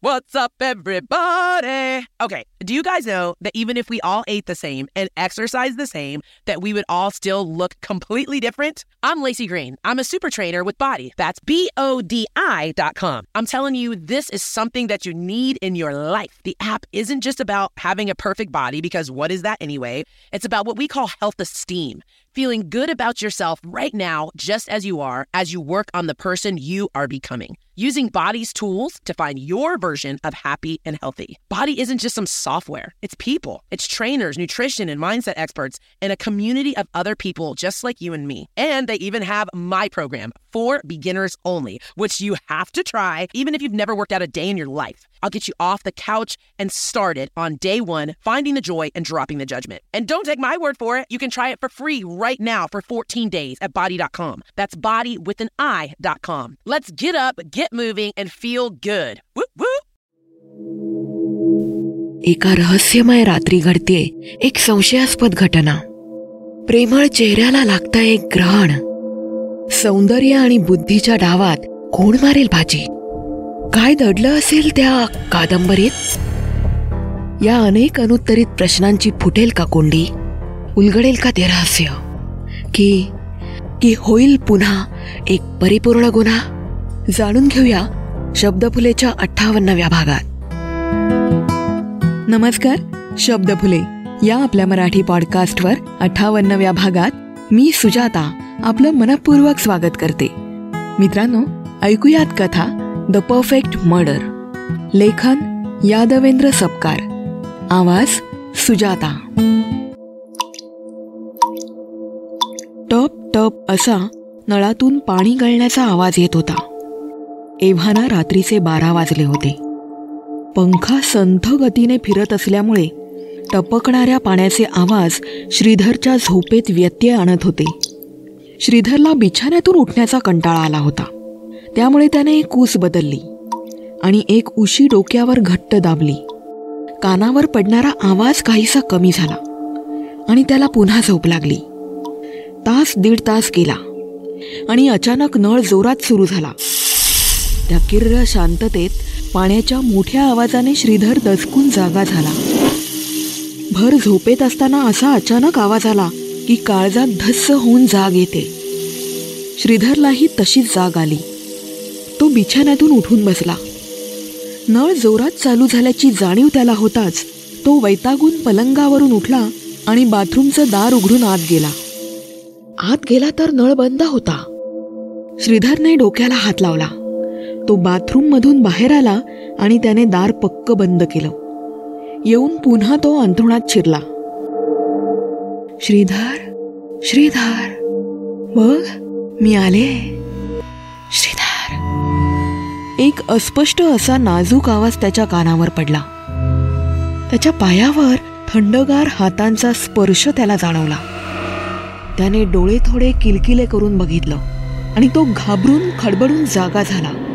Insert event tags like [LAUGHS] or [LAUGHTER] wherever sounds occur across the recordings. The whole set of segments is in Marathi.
What's up, everybody? Okay, do you guys know that even if we all ate the same and exercised the same, that we would all still look completely different? I'm Lacey Green. I'm a super trainer with Body. That's B O D I dot com. I'm telling you, this is something that you need in your life. The app isn't just about having a perfect body, because what is that anyway? It's about what we call health esteem feeling good about yourself right now, just as you are, as you work on the person you are becoming. Using Body's tools to find your version of happy and healthy. Body isn't just some software, it's people. It's trainers, nutrition, and mindset experts, and a community of other people just like you and me. And they even have my program for beginners only, which you have to try even if you've never worked out a day in your life. I'll get you off the couch and started on day one, finding the joy and dropping the judgment. And don't take my word for it. You can try it for free right now for 14 days at body.com. That's body with an I.com. Let's get up, get moving, and feel good. Whoop, whoop. एका रहस्यमय रात्री घडतीये एक संशयास्पद घटना. प्रेमळ चेहऱ्याला लागतं एक ग्रहण. सौंदर्य आणि बुद्धीच्या डावात कोण मारेल भाजी काय दडलं असेल त्या कादंबरीत? या अनेक अनुत्तरित प्रश्नांची फुटेल का कोंडी? उलगडेल का ते रहस्य? की की होईल पुन्हा एक परिपूर्ण गुन्हा? जाणून घेऊया शब्दफुलेच्या अठ्ठावन्नाव्या भागात. नमस्कार शब्दफुले या आपल्या मराठी पॉडकास्टवर अठ्ठावन्नव्या भागात मी सुजाता आपलं मनपूर्वक स्वागत करते. मित्रांनो ऐकूयात कथा द परफेक्ट मर्डर लेखन यादवेंद्र सपकार आवाज सुजाता. टप टप असा नळातून पाणी गळण्याचा आवाज येत होता. एव्हाना रात्रीचे बारा वाजले होते. पंखा संथ गतीने फिरत असल्यामुळे टपकणाऱ्या पाण्याचे आवाज श्रीधरच्या झोपेत व्यत्यय आणत होते. श्रीधरला बिछाण्यातून उठण्याचा कंटाळा आला होता. त्यामुळे त्याने एक कूस बदलली आणि एक उशी डोक्यावर घट्ट दाबली. कानावर पडणारा आवाज काहीसा कमी झाला आणि त्याला पुन्हा झोप लागली. तास दीड तास गेला आणि अचानक नळ जोरात सुरू झाला. त्या किर्र शांततेत पाण्याच्या मोठ्या आवाजाने श्रीधर दचकून जागा झाला. भर झोपेत असताना असा अचानक आवाज आला की काळजात धस्स होऊन जाग येते. श्रीधरलाही तशीच जाग आली. तो बिछाण्यातून उठून बसला. नळ जोरात चालू झाल्याची जाणीव त्याला होताच तो वैतागून पलंगावरून उठला आणि बाथरूमचं दार उघडून आत गेला. आत गेला तर नळ बंद होता. श्रीधरने डोक्याला हात लावला. तो बाथरूममधून बाहेर आला आणि त्याने दार पक्क बंद केलं. येऊन पुन्हा तो अंथरुणात शिरला. श्रीधर श्रीधर बघ मी आले. श्रीधर. एक अस्पष्ट असा नाजूक आवाज त्याच्या कानावर पडला. त्याच्या पायावर थंडगार हातांचा स्पर्श त्याला जाणवला. त्याने डोळे थोडे किलकिले करून बघितलं आणि तो घाबरून खडबडून जागा झाला.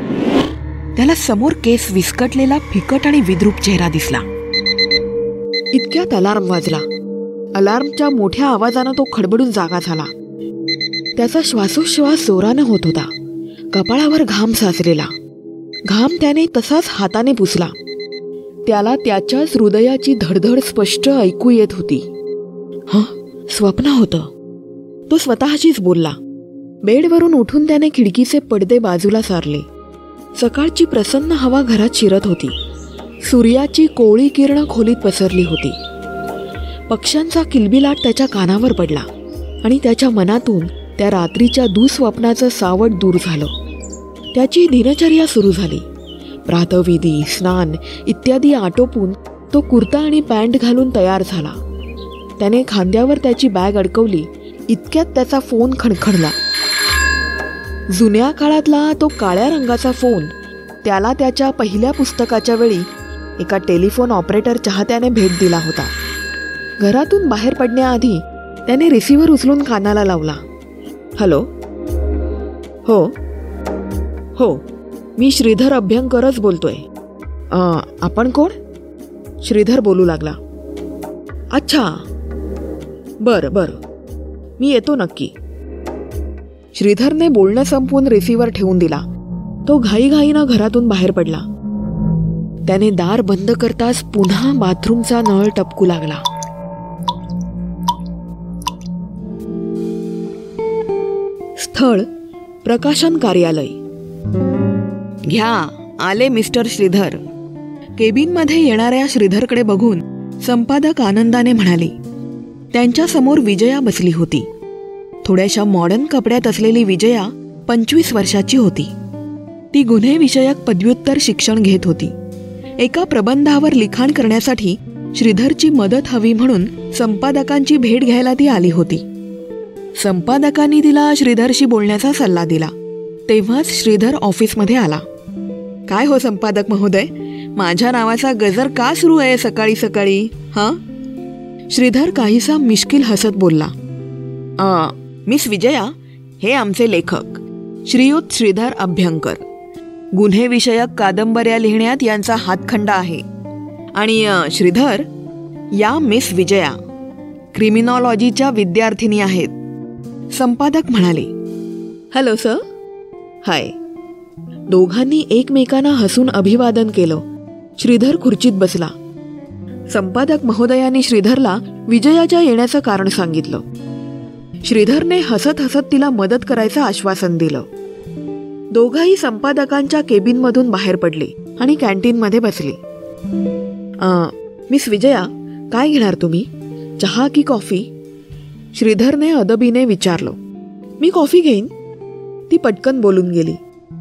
त्याला समोर केस विस्कटलेला फिकट आणि विद्रूप चेहरा दिसला. इतक्यात अलार्म वाजला. अलार्मच्या मोठ्या आवाजानं तो खडबडून जागा झाला. त्याचा श्वासोश्वास जोरानं होत होता. कपाळावर घाम साचलेला. घाम त्याने तसाच हाताने पुसला. त्याला त्याच्याच हृदयाची धडधड स्पष्ट ऐकू येत होती. ह स्वप्न होतं. तो स्वतःशीच बोलला. बेडवरून उठून त्याने खिडकीचे पडदे बाजूला सारले. सकाळची प्रसन्न हवा घरात शिरत होती. सूर्याची कोळी किरण खोलीत पसरली होती. पक्ष्यांचा किलबिलाट त्याच्या कानावर पडला आणि त्याच्या मनातून त्या रात्रीच्या दुःस्वप्नाचं सावट दूर झालं. त्याची दिनचर्या सुरू झाली. प्रातविधी स्नान इत्यादी आटोपून तो कुर्ता आणि पॅन्ट घालून तयार झाला. त्याने खांद्यावर त्याची बॅग अडकवली. इतक्यात त्याचा फोन खणखणला. जुन्या काळातला तो काळ्या रंगाचा फोन. त्याला त्याच्या पहिल्या पुस्तकाच्या वेळी एका टेलिफोन ऑपरेटर चाहत्याने भेट दिला होता. घरातून बाहेर पडण्याआधी त्याने रिसिव्हर उचलून कानाला लावला. हॅलो. हो. हो मी श्रीधर अभ्यंकरच बोलतोय. आपण कोण? श्रीधर बोलू लागला. अच्छा. बरं बरं. मी येतो नक्की. श्रीधरने बोलणं संपवून रिसिव्हर ठेवून दिला. तो घाईघाईनं घरातून बाहेर पडला. त्याने दार बंद करताच पुन्हा बाथरूमचा नळ टपकू लागला. स्थळ प्रकाशन कार्यालय. घ्या आले मिस्टर श्रीधर. केबिनमध्ये येणाऱ्या श्रीधरकडे बघून संपादक आनंदाने म्हणाले त्यांच्यासमोर विजया बसली होती. थोड्याशा मॉडर्न कपड्यात असलेली विजया पंचवीस वर्षाची होती. ती गुन्हेविषयक पदव्युत्तर शिक्षण घेत होती. एका प्रबंधावर लिखाण करण्यासाठी श्रीधरची मदत हवी म्हणून संपादकांची भेट घ्यायला ती आली होती. संपादकांनी तिला श्रीधरशी बोलण्याचा सल्ला दिला. तेव्हाच श्रीधर ऑफिसमध्ये आला. काय हो संपादक महोदय? माझ्या नावाचा गजर का सुरू आहे सकाळी सकाळी? हा? श्रीधर काहीसा मिश्किल हसत बोलला. मिस विजया हे आमचे लेखक. श्रीयुत श्रीधर अभ्यंकर. गुन्हेविषयक कादंबऱ्या लिहिण्यात यांचा हातखंडा आहे. आणि श्रीधर या मिस विजया क्रिमिनॉलॉजीच्या विद्यार्थिनी आहेत. संपादक म्हणाले हॅलो सर. हाय. दोघांनी एकमेकांना हसून अभिवादन केलं. श्रीधर खुर्चीत बसला. संपादक महोदयाने श्रीधरला विजयाच्या येण्याचं कारण सांगितलं. श्रीधरने हसत हसत तिला मदत करायचं आश्वासन दिलं. दोघाही संपादकांच्या केबिनमधून बाहेर पडले आणि कॅन्टीनमध्ये बसले. "अं, मिस विजया काय घेणार तुम्ही? चहा की कॉफी? श्रीधरने अदबीने विचारलं. मी कॉफी घेईन. ती पटकन बोलून गेली.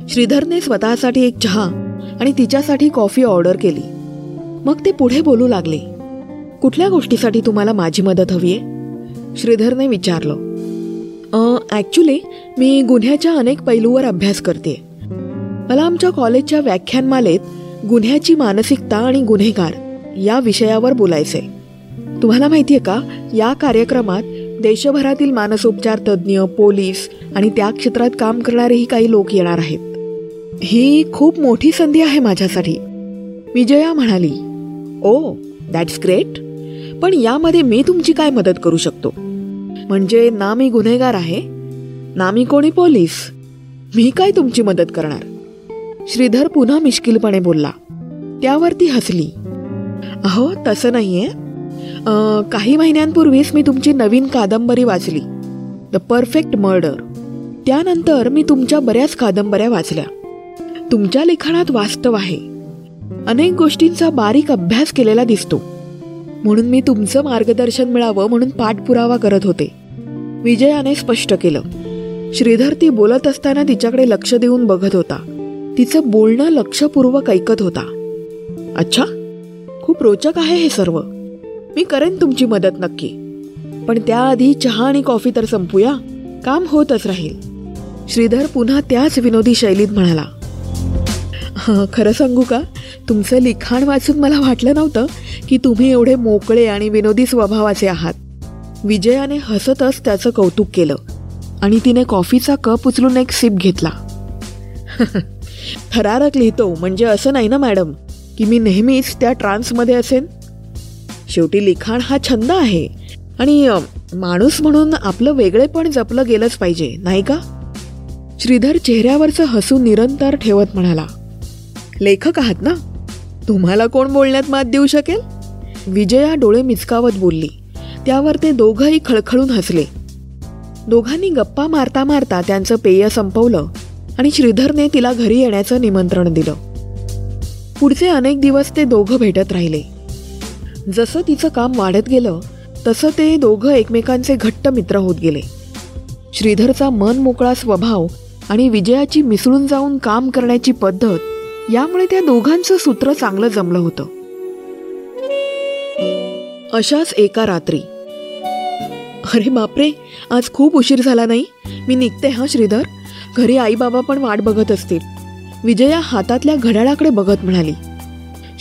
श्रीधरने स्वतःसाठी एक चहा आणि तिच्यासाठी कॉफी ऑर्डर केली. मग ते पुढे बोलू लागले. कुठल्या गोष्टीसाठी तुम्हाला माझी मदत हवी आहे श्रीधरने विचारलं. ॲक्च्युली मी गुन्ह्याच्या अनेक पैलूवर अभ्यास करते. मला आमच्या कॉलेजच्या व्याख्यानमालेत गुन्ह्याची मानसिकता आणि गुन्हेगार या विषयावर बोलायचंय. तुम्हाला माहिती आहे का या कार्यक्रमात देशभरातील मानसोपचार तज्ज्ञ पोलीस आणि त्या क्षेत्रात काम करणारेही काही लोक येणार आहेत. ही खूप मोठी संधी आहे माझ्यासाठी. विजया म्हणाली ओ दॅट्स ग्रेट पण यामध्ये मी तुमची काय मदत करू शकतो? म्हणजे ना मी गुन्हेगार आहे? ना मी कोणी पोलीस? मी काय तुमची मदत करणार? श्रीधर पुन्हा मिश्किलपणे बोलला. त्यावर ती हसली. अहो तसं नाहीये. काही महिन्यांपूर्वीच मी तुमची नवीन कादंबरी वाचली. द परफेक्ट मर्डर त्यानंतर मी तुमच्या बऱ्याच कादंबऱ्या वाचल्या. तुमच्या लिखाणात वास्तव आहे. अनेक गोष्टींचा बारीक अभ्यास केलेला दिसतो. म्हणून मी तुमचं मार्गदर्शन मिळावं म्हणून पाठपुरावा करत होते. विजयाने स्पष्ट केलं. श्रीधर ती बोलत असताना तिच्याकडे लक्ष देऊन बघत होता. तिचं बोलणं लक्षपूर्वक ऐकत होता. अच्छा खूप रोचक आहे हे सर्व. मी करेन तुमची मदत नक्की. पण त्याआधी चहा आणि कॉफी तर संपूया. काम होतच राहील. श्रीधर पुन्हा त्याच विनोदी शैलीत म्हणाला. खरं सांगू का? तुमचं लिखाण वाचून मला वाटलं नव्हतं की तुम्ही एवढे मोकळे आणि विनोदी स्वभावाचे आहात. विजयाने हसतच त्याचं कौतुक केलं आणि तिने कॉफीचा कप उचलून एक सिप घेतला. [LAUGHS] थरारक लिहितो म्हणजे असं नाही ना मॅडम? की मी नेहमीच त्या ट्रान्समध्ये असेन? शेवटी लिखाण हा छंद आहे आणि माणूस म्हणून आपलं वेगळेपण जपलं गेलंच पाहिजे नाही का? श्रीधर चेहऱ्यावरचं हसू निरंतर ठेवत म्हणाला. लेखक आहात ना? तुम्हाला कोण बोलण्यात मात देऊ शकेल? विजया डोळे मिचकावत बोलली. त्यावर ते दोघंही खळखळून हसले. दोघांनी गप्पा मारता मारता त्यांचं पेय संपवलं आणि श्रीधरने तिला घरी येण्याचं निमंत्रण दिलं. पुढचे अनेक दिवस ते दोघं भेटत राहिले. जसं तिचं काम वाढत गेलं तसं ते दोघं एकमेकांचे घट्ट मित्र होत गेले. श्रीधरचा मन मोकळा स्वभाव आणि विजयाची मिसळून जाऊन काम करण्याची पद्धत यामुळे त्या दोघांचं सूत्र चांगलं जमलं होतं. अशाच एका रात्री. अरे बापरे आज खूप उशीर झाला नाही? मी निघते हा श्रीधर? घरी आई बाबा पण वाट बघत असतील. विजया हातातल्या घड्याळाकडे बघत म्हणाली.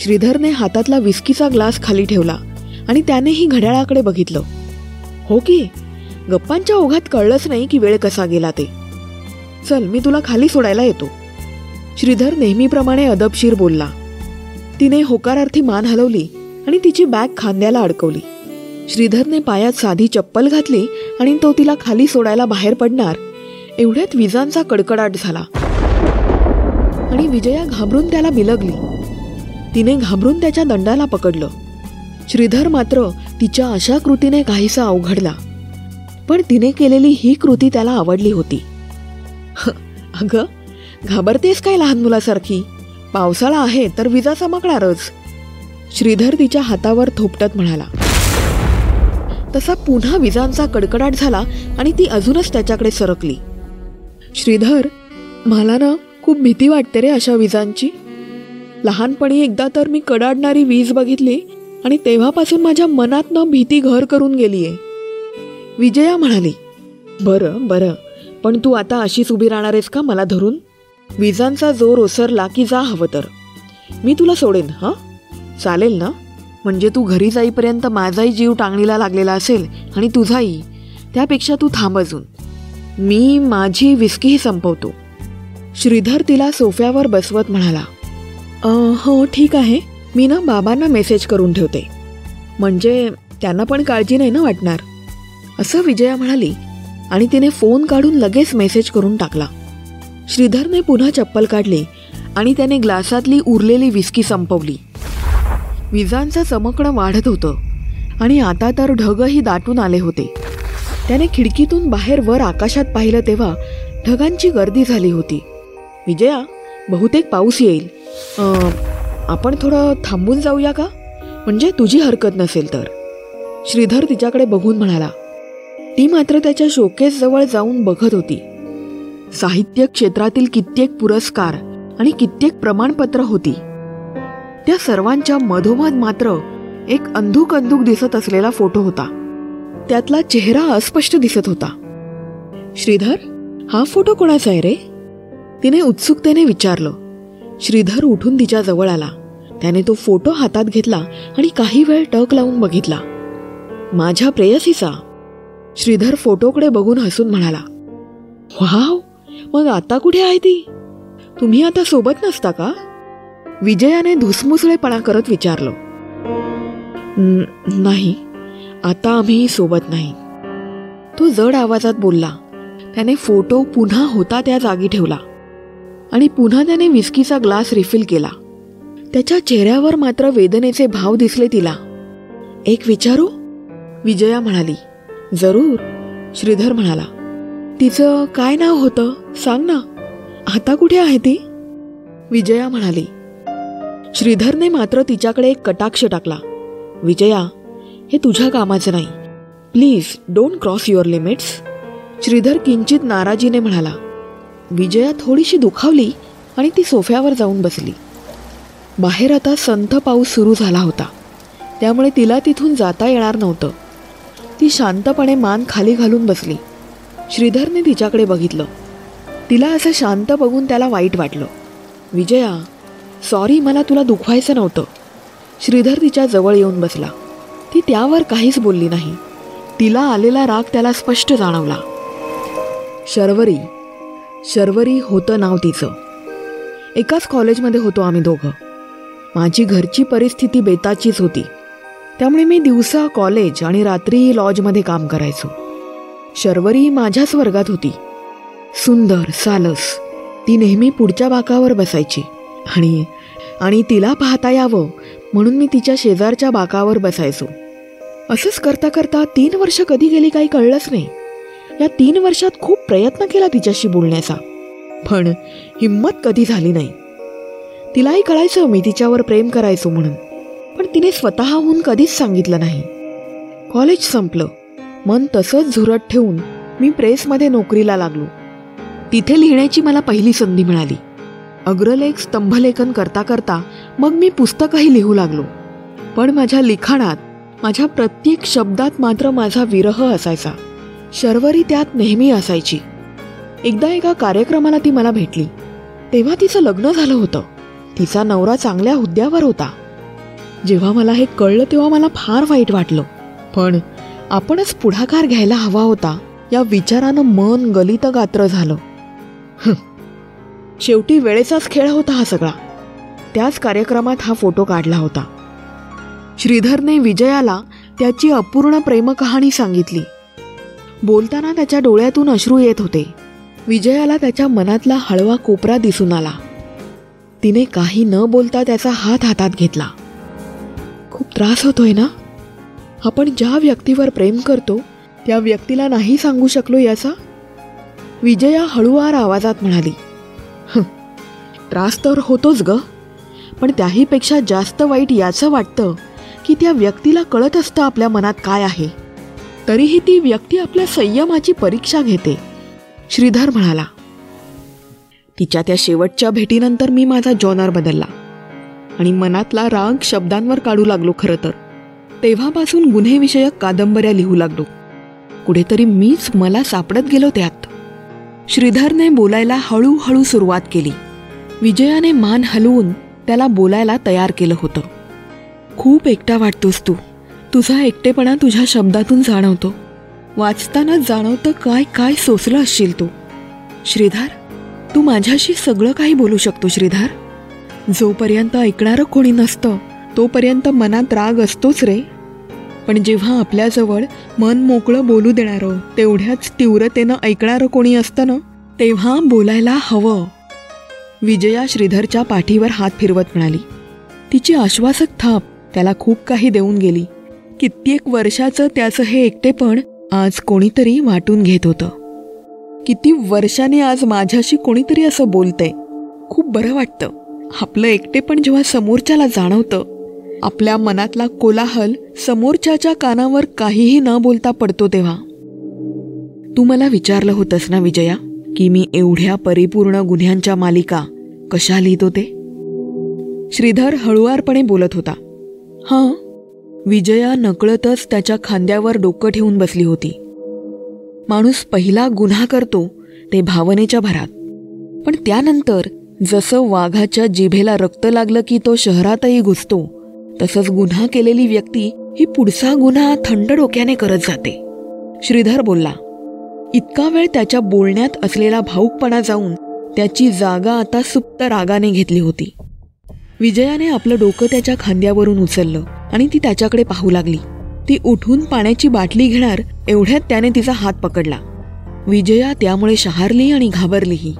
श्रीधरने हातातला विस्कीचा ग्लास खाली ठेवला आणि त्यानेही घड्याळाकडे बघितलं. हो की? गप्पांच्या ओघात कळलंच नाही की वेळ कसा गेला ते. चल मी तुला खाली सोडायला येतो. श्रीधर नेहमीप्रमाणे अदबशीर बोलला. तिने होकारार्थी मान हलवली आणि तिची बॅग खांद्याला अडकवली. श्रीधरने पायात साधी चप्पल घातली आणि तो तिला खाली सोडायला बाहेर पडणार एवढ्यात विजांचा कडकडाट झाला. आणि विजया घाबरून त्याला बिलगली तिने घाबरून त्याच्या दंडाला पकडलं. श्रीधर मात्र तिच्या अशा कृतीने काहीसा अवघडला. पण तिने केलेली ही कृती त्याला आवडली होती. [LAUGHS] अगं घाबरतेस काय लहान मुलासारखी? पावसाळा आहे तर विजा चमकणारच. श्रीधर तिच्या हातावर थोपटत म्हणाला. तसा पुन्हा विजांचा कडकडाट झाला आणि ती अजूनच त्याच्याकडे सरकली. श्रीधर मला ना खूप भीती वाटते रे अशा विजांची. लहानपणी एकदा तर मी कडाडणारी वीज बघितली आणि तेव्हापासून माझ्या मनात ना भीती घर करून गेलीये. विजया म्हणाली बरं बरं पण तू आता अशीच उभी राहणार आहेस का मला धरून? विजांचा जोर ओसरला की जा हवं तर. मी तुला सोडेन हां? चालेल ना? म्हणजे तू घरी जाईपर्यंत माझाही जीव टांगणीला लागलेला असेल आणि तुझाही. त्यापेक्षा तू थांब अजून. मी माझी विस्कीही संपवतो. श्रीधर तिला सोफ्यावर बसवत म्हणाला हो ठीक आहे. मी ना बाबांना मेसेज करून ठेवते. म्हणजे त्यांना पण काळजी नाही ना वाटणार? असं विजया म्हणाली आणि तिने फोन काढून लगेच मेसेज करून टाकला. श्रीधरने पुन्हा चप्पल काढली आणि त्याने ग्लासातली उरलेली विस्की संपवली. विजांचं चमकणं वाढत होतं आणि आता तर ढगही दाटून आले होते. त्याने खिडकीतून बाहेर वर आकाशात पाहिलं तेव्हा ढगांची गर्दी झाली होती. विजया बहुतेक पाऊस येईल. आपण थोडं थांबून जाऊया का? म्हणजे तुझी हरकत नसेल तर. श्रीधर तिच्याकडे बघून म्हणाला. ती मात्र त्याच्या शोकेस जवळ जाऊन बघत होती. साहित्य क्षेत्रातील कित्येक पुरस्कार आणि कित्येक प्रमाणपत्र होती. त्या सर्वांच्या मधोमध मात्र एक अंधुक अंधुक दिसत असलेला फोटो होता. त्यातला चेहरा अस्पष्ट दिसत होता. श्रीधर हा फोटो कोणाचा आहे रे? तिने उत्सुकतेने विचारलं. श्रीधर उठून तिच्या जवळ आला. त्याने तो फोटो हातात घेतला आणि काही वेळ टक लावून बघितला. माझ्या प्रेयसीचा. श्रीधर फोटोकडे बघून हसून म्हणाला. वाव! मग आता कुठे आहे ती? तुम्ही आता सोबत नसता का? विजयाने धुसमुसळेपणा करत विचारलं. नाही आता आम्ही सोबत नाही. तो जड आवाजात बोलला. त्याने फोटो पुन्हा होता त्या जागी ठेवला आणि पुन्हा त्याने विस्कीचा ग्लास रिफिल केला. त्याच्या चेहऱ्यावर मात्र वेदनेचे भाव दिसले तिला. एक विचारू? विजया म्हणाली. जरूर श्रीधर म्हणाला. तिचं काय नाव होतं? सांग ना. आता कुठे आहे ती? विजया म्हणाली. श्रीधरने मात्र तिच्याकडे एक कटाक्ष टाकला. विजया हे तुझ्या कामाचं नाही. Please don't cross your limits Shridhar किंचित नाराजीने म्हणाला. विजया थोडीशी दुखावली आणि ती सोफ्यावर जाऊन बसली. बाहेर आता संथ पाऊस सुरू झाला होता. त्यामुळे तिला तिथून जाता येणार नव्हतं. ती शांतपणे मान खाली घालून बसली. श्रीधरने तिच्याकडे बघितलं. तिला असं शांत बघून त्याला वाईट वाटलं. विजया सॉरी मला तुला दुखवायचं नव्हतं. श्रीधर तिच्या जवळ येऊन बसला. ती त्यावर काहीच बोलली नाही. तिला आलेला राग त्याला स्पष्ट जाणवला. शर्वरी शर्वरी होतं नाव तिचं. एकाच कॉलेजमध्ये होतो आम्ही दोघं. माझी घरची परिस्थिती बेताचीच होती. त्यामुळे मी दिवसा कॉलेज आणि रात्री लॉजमध्ये काम करायचो. शर्वरी माझ्याच वर्गात होती. सुंदर सालस ती नेहमी पुढच्या बाकावर बसायची. आणि आणि तिला पाहता यावं म्हणून मी तिच्या शेजारच्या बाकावर बसायचो. असंच करता करता तीन वर्ष कधी गेली काही कळलंच नाही. या तीन वर्षात खूप प्रयत्न केला तिच्याशी बोलण्याचा. पण हिंमत कधी झाली नाही. तिलाही कळायचं मी तिच्यावर प्रेम करायचो म्हणून. पण तिने स्वतःहून कधीच सांगितलं नाही. कॉलेज संपलं. मन तसंच झुरत ठेवून मी प्रेसमध्ये नोकरीला लागलो. तिथे लिहिण्याची मला पहिली संधी मिळाली. अग्रलेख स्तंभलेखन करता करता मग मी पुस्तकही लिहू लागलो. पण माझ्या लिखाणात माझ्या प्रत्येक शब्दात मात्र माझा विरह असायचा. शर्वरी त्यात नेहमी असायची. एकदा एका कार्यक्रमाला ती मला भेटली. तेव्हा तिचं लग्न झालं होतं. तिचा नवरा चांगल्या हुद्द्यावर होता. जेव्हा मला हे कळलं तेव्हा मला फार वाईट वाटलं. पण आपणच पुढाकार घ्यायला हवा होता या विचारानं मन गलित गात्र झालं. हं. शेवटी वेळेचाच खेळ होता हा सगळा. त्याच कार्यक्रमात हा फोटो काढला होता. श्रीधरने विजयाला त्याची अपूर्ण प्रेमकहाणी सांगितली. बोलताना त्याच्या डोळ्यातून अश्रू येत होते. विजयाला त्याच्या मनातला हळवा कोपरा दिसून आला. तिने काही न बोलता त्याचा हात हातात घेतला. खूप त्रास होतोय ना? आपण ज्या व्यक्तीवर प्रेम करतो त्या व्यक्तीला नाही सांगू शकलो याचा? विजया हळुवार आवाजात म्हणाली "हं, त्रास तर होतोच ग पण त्याहीपेक्षा जास्त वाईट याचं वाटतं की त्या व्यक्तीला कळत असतं आपल्या मनात काय आहे. तरीही ती व्यक्ती आपल्या संयमाची परीक्षा घेते. श्रीधर म्हणाला तिच्या त्या शेवटच्या भेटीनंतर मी माझा जॉनर बदलला आणि मनातला राग शब्दांवर काढू लागलो खरं तर. तेव्हापासून गुन्हेविषयक कादंबऱ्या लिहू लागलो. कुठेतरी मीच मला सापडत गेलो त्यात. श्रीधरने बोलायला हळूहळू सुरुवात केली. विजयाने मान हलवून त्याला बोलायला तयार केलं होतं. खूप एकटा वाटतोस तू. तुझा एकटेपणा तुझ्या शब्दातून जाणवतो. वाचताना जाणवतं काय काय सोसलं असशील तू. श्रीधर तू माझ्याशी सगळं काही बोलू शकतो श्रीधर. जोपर्यंत ऐकणारं कोणी नसतं तोपर्यंत मनात राग असतोच रे. पण जेव्हा आपल्याजवळ मन मोकळं बोलू देणारं तेवढ्याच तीव्रतेनं ऐकणारं कोणी असतं ना तेव्हा बोलायला हवं. विजया श्रीधरच्या पाठीवर हात फिरवत म्हणाली तिची आश्वासक थाप त्याला खूप काही देऊन गेली. कित्येक वर्षाचं त्याचं हे एकटेपण आज कोणीतरी वाटून घेत होतं. किती वर्षाने आज माझ्याशी कोणीतरी असं बोलतंय. खूप बरं वाटतं. आपलं एकटेपण जेव्हा समोरच्याला जाणवतं आपल्या मनातला कोलाहल समोरच्याच्या कानावर काहीही न बोलता पडतो तेव्हा. तू मला विचारलं होतंस ना विजया की मी एवढ्या परिपूर्ण गुन्ह्यांच्या मालिका कशा लिहित होते श्रीधर हळुवारपणे बोलत होता. हां विजया नकळतच त्याच्या खांद्यावर डोकं ठेवून बसली होती. माणूस पहिला गुन्हा करतो ते भावनेच्या भरात. पण त्यानंतर जसं वाघाच्या जिभेला रक्त लागलं की तो शहरातही घुसतो तसंच गुन्हा केलेली व्यक्ती ही पुढचा गुन्हा थंड डोक्याने करत जाते. श्रीधर बोलला इतका वेळ त्याच्या बोलण्यात असलेला भाऊकपणा जाऊन त्याची जागा आता सुप्त रागाने घेतली होती. विजयाने आपलं डोकं त्याच्या खांद्यावरून उचललं आणि ती त्याच्याकडे पाहू लागली. ती उठून पाण्याची बाटली घेणार एवढ्यात त्याने तिचा हात पकडला. विजया त्यामुळे शहारली आणि घाबरलीही.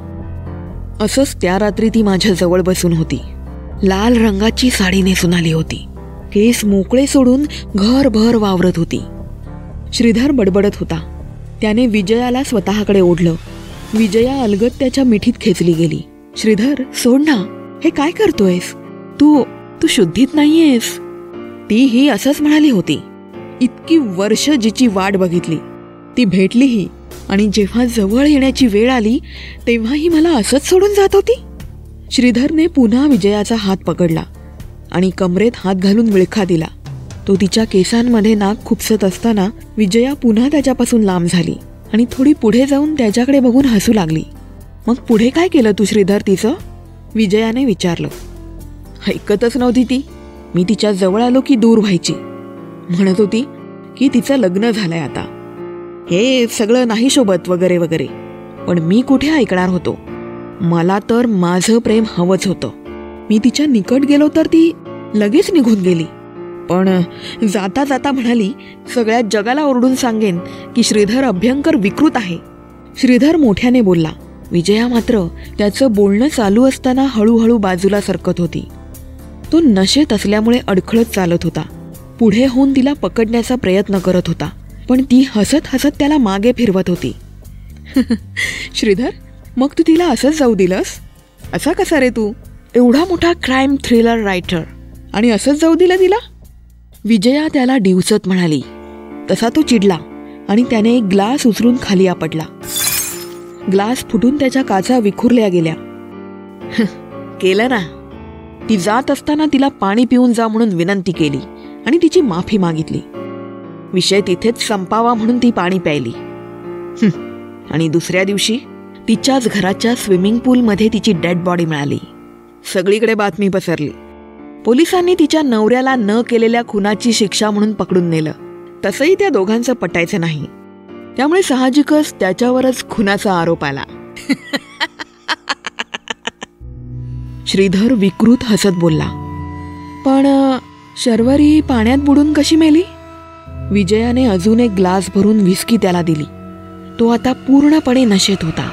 असंच त्या रात्री ती माझ्या जवळ बसून होती. लाल रंगाची साडी नेसून आली होती. केस मोकळे सोडून घरभर वावरत होती. श्रीधर बडबडत होता. त्याने विजयाला स्वतःकडे ओढलं. विजया अलगत त्याच्या मिठीत खेचली गेली. श्रीधर सोड ना. हे काय करतोयस? तू तू शुद्धीत नाहीयेस. ती ही असंच म्हणाली होती. इतकी वर्ष जिची वाट बघितली. ती भेटलीही आणि जेव्हा जवळ येण्याची वेळ आली तेव्हाही मला असंच सोडून जात होती? श्रीधरने पुन्हा विजयाचा हात पकडला. आणि कमरेत हात घालून विळखा दिला. तो तिच्या केसांमध्ये नाक खुपसत असताना विजया पुन्हा त्याच्यापासून लांब झाली आणि थोडी पुढे जाऊन त्याच्याकडे बघून हसू लागली. मग पुढे काय केलं तू श्रीधर तिचं? विजयाने विचारलं. ऐकतच नव्हती ती. मी तिच्या जवळ आलो की दूर व्हायची. म्हणत होती की तिचं लग्न झालंय आता. हे सगळं नाही शोभत वगैरे वगैरे. पण मी कुठे ऐकणार होतो? मला तर माझं प्रेम हवंच होतं. मी तिच्या निकट गेलो तर ती लगेच निघून गेली. पण जाता जाता म्हणाली सगळ्या जगाला ओरडून सांगेन की श्रीधर अभ्यंकर विकृत आहे. श्रीधर मोठ्याने बोलला विजया मात्र त्याचं बोलणं चालू असताना हळूहळू बाजूला सरकत होती. तो नशेत असल्यामुळे अडखळत चालत होता. पुढे होऊन तिला पकडण्याचा प्रयत्न करत होता पण ती हसत हसत त्याला मागे फिरवत होती. [LAUGHS] श्रीधर मग तू तिला असंच जाऊ दिलंस? असा कसा रे तू? एवढा मोठा क्राईम थ्रिलर रायटर आणि असंच जाऊ दिलं तिला? विजया त्याला डिवसत म्हणाली. तसा तो चिडला आणि त्याने एक ग्लास उचलून खाली आपटला. ग्लास फुटून त्याच्या काचा विखुरल्या गेल्या. केलं ना. ती जात असताना तिला पाणी पिऊन जा म्हणून विनंती केली आणि तिची माफी मागितली. विषय तिथेच संपावा म्हणून ती पाणी प्यायली. आणि दुसऱ्या दिवशी तिच्याच घराच्या स्विमिंग पूलमध्ये तिची डेड बॉडी मिळाली. सगळीकडे बातमी पसरली. पोलिसांनी तिच्या नवऱ्याला न केलेल्या खुनाची शिक्षा म्हणून पकडून नेलं. तसंही त्या दोघांचं पटायचं नाही. त्यामुळे साहजिकच त्याच्यावरच खुनाचा आरोप आला. [LAUGHS] श्रीधर विकृत हसत बोलला. पण शर्वरी पाण्यात बुडून कशी मेली? विजयाने अजून एक ग्लास भरून व्हिस्की त्याला दिली. तो आता पूर्णपणे नशेत होता.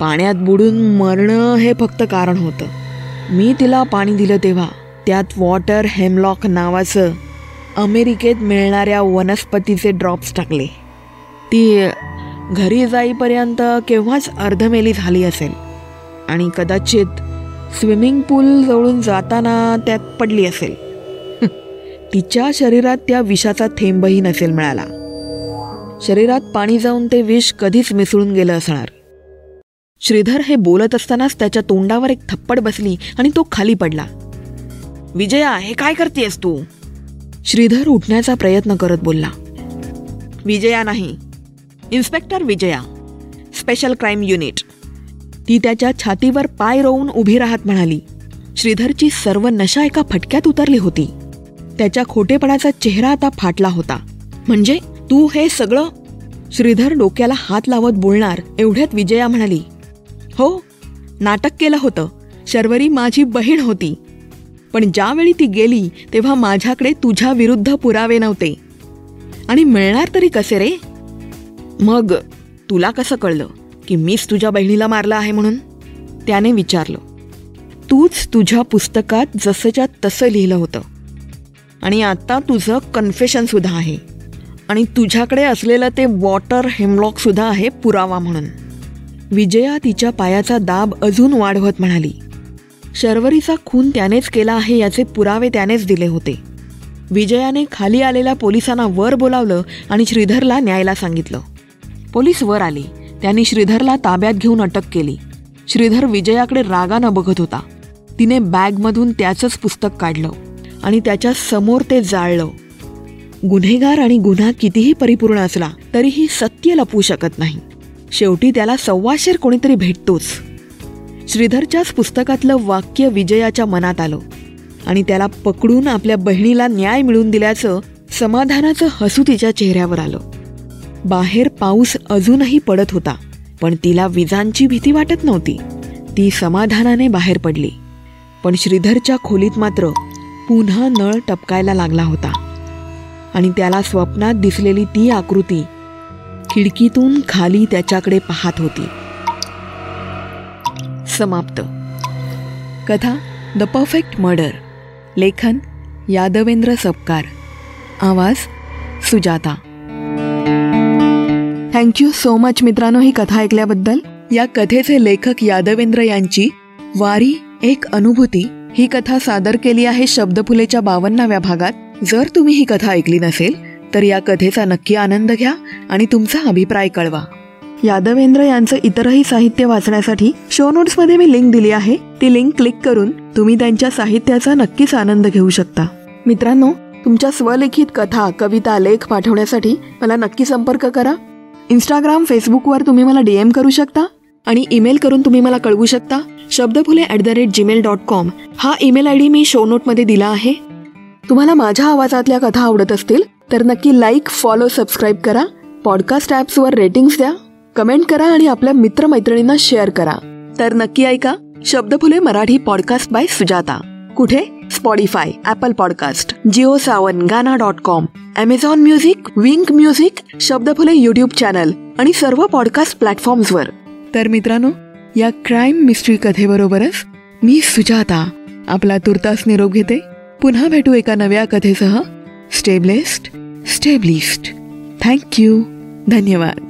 पाण्यात बुडून मरणं हे फक्त कारण होतं. मी तिला पाणी दिलं तेव्हा त्यात वॉटर हेमलॉक नावाचं अमेरिकेत मिळणाऱ्या वनस्पतीचे ड्रॉप्स टाकले. ती घरी जाईपर्यंत केव्हाच अर्धमेली झाली असेल आणि कदाचित स्विमिंग पूल जवळून जाताना त्यात पडली असेल. [LAUGHS] तिच्या शरीरात त्या विषाचा थेंबही नसेल मिळाला. शरीरात पाणी जाऊन ते विष कधीच मिसळून गेलं असणार. श्रीधर हे बोलत असतानाच त्याच्या तोंडावर एक थप्पड बसली आणि तो खाली पडला. विजया हे काय करतेस तू? श्रीधर उठण्याचा प्रयत्न करत बोलला. विजया नाही. Inspector Vijaya. Special crime unit. ती त्याच्या छातीवर पाय रोवून उभी राहत म्हणाली. श्रीधरची सर्व नशा एका फटक्यात उतरली होती. त्याच्या खोटेपणाचा चेहरा आता फाटला होता. म्हणजे तू हे सगळं? श्रीधर डोक्याला हात लावत बोलणार एवढ्यात विजया म्हणाली. हो नाटक केलं होतं. शर्वरी माझी बहीण होती. पण ज्यावेळी ती गेली तेव्हा माझ्याकडे तुझ्या विरुद्ध पुरावे नव्हते. आणि मिळणार तरी कसे रे? मग तुला कसं कळलं की मीच तुझ्या बहिणीला मारलं आहे म्हणून? त्याने विचारलं. तूच तुझ्या पुस्तकात जसंच्या तसं लिहिलं होतं. आणि आता तुझं कन्फेशनसुद्धा आहे. आणि तुझ्याकडे असलेलं ते वॉटर हेमलॉकसुद्धा आहे पुरावा म्हणून. विजया तिच्या पायाचा दाब अजून वाढवत म्हणाली. शर्वरीचा खून त्यानेच केला आहे याचे पुरावे त्यानेच दिले होते. विजयाने खाली आलेल्या पोलिसांना वर बोलावलं आणि श्रीधरला न्यायला सांगितलं. पोलीस वर आले. त्यांनी श्रीधरला ताब्यात घेऊन अटक केली. श्रीधर विजयाकडे रागानं बघत होता. तिने बॅगमधून त्याचंच पुस्तक काढलं आणि त्याच्यासमोर ते जाळलं. गुन्हेगार आणि गुन्हा कितीही परिपूर्ण असला तरीही सत्य लपवू शकत नाही. शेवटी त्याला सव्वाशेर कोणीतरी भेटतोच. श्रीधरच्याच पुस्तकातलं वाक्य विजयाच्या मनात आलं. आणि त्याला पकडून आपल्या बहिणीला न्याय मिळवून दिल्याचं समाधानाचं हसू तिच्या चेहऱ्यावर आलं. बाहेर पाऊस अजूनही पडत होता पण तिला विजांची भीती वाटत नव्हती. ती समाधानाने बाहेर पडली. पण श्रीधरच्या खोलीत मात्र पुन्हा नळ टपकायला लागला होता. आणि त्याला स्वप्नात दिसलेली ती आकृती खिडकीतून खाली त्याच्याकडे पाहत होती. समाप्त. कथा द परफेक्ट मर्डर लेखन यादवेंद्र सपकार आवाज सुजाता. थँक्यू सो मच मित्रांनो ही कथा ऐकल्याबद्दल. या कथेचे लेखक यादवेंद्र यांची वारी एक अनुभूती ही कथा सादर केली आहे शब्दफुलेच्या बावन्नाव्या भागात. जर तुम्ही ही कथा ऐकली नसेल तर या कथेचा नक्की आनंद घ्या आणि तुमचा अभिप्राय कळवा. यादवेंद्र यांचं इतरही साहित्य वाचण्यासाठी शो नोट्समध्ये मी लिंक दिली आहे. ती लिंक क्लिक करून तुम्ही त्यांच्या साहित्याचा नक्कीच आनंद घेऊ शकता. मित्रांनो तुमच्या स्वलिखित कथा कविता लेख पाठवण्यासाठी मला नक्की संपर्क करा. इंस्टाग्राम फेसबुकवर तुम्ही मला डीएम करू शकता आणि ईमेल करून तुम्ही मला कळवू शकता. Shabdaphule at the rate Gmail dot com हा ईमेल आय डी मी शो नोटमध्ये दिला आहे. तुम्हाला माझ्या आवाजातल्या कथा आवडत असतील तर नक्की लाईक फॉलो सबस्क्राईब करा. पॉडकास्ट ॲप्सवर रेटिंग्स द्या. कमेंट करा आणि आपल्या मित्रमैत्रिणींना शेअर करा. तर नक्की ऐका शब्दफुले मराठी पॉडकास्ट बाय सुजाता. कुठे? Spotify Apple podcast Jio Saavn Gaana dot com Amazon music Wynk music Shabdaphule YouTube channel आणि सर्व पॉडकास्ट प्लॅटफॉर्म्सवर तर मित्रांनो या क्राईम मिस्ट्री कथेबरोबरच मी सुजाता आपला तुर्तास निरोप घेते. पुन्हा भेटू एका नव्या कथेसह. स्टेबलेस्ट स्टेबलिस्ट थँक्यू धन्यवाद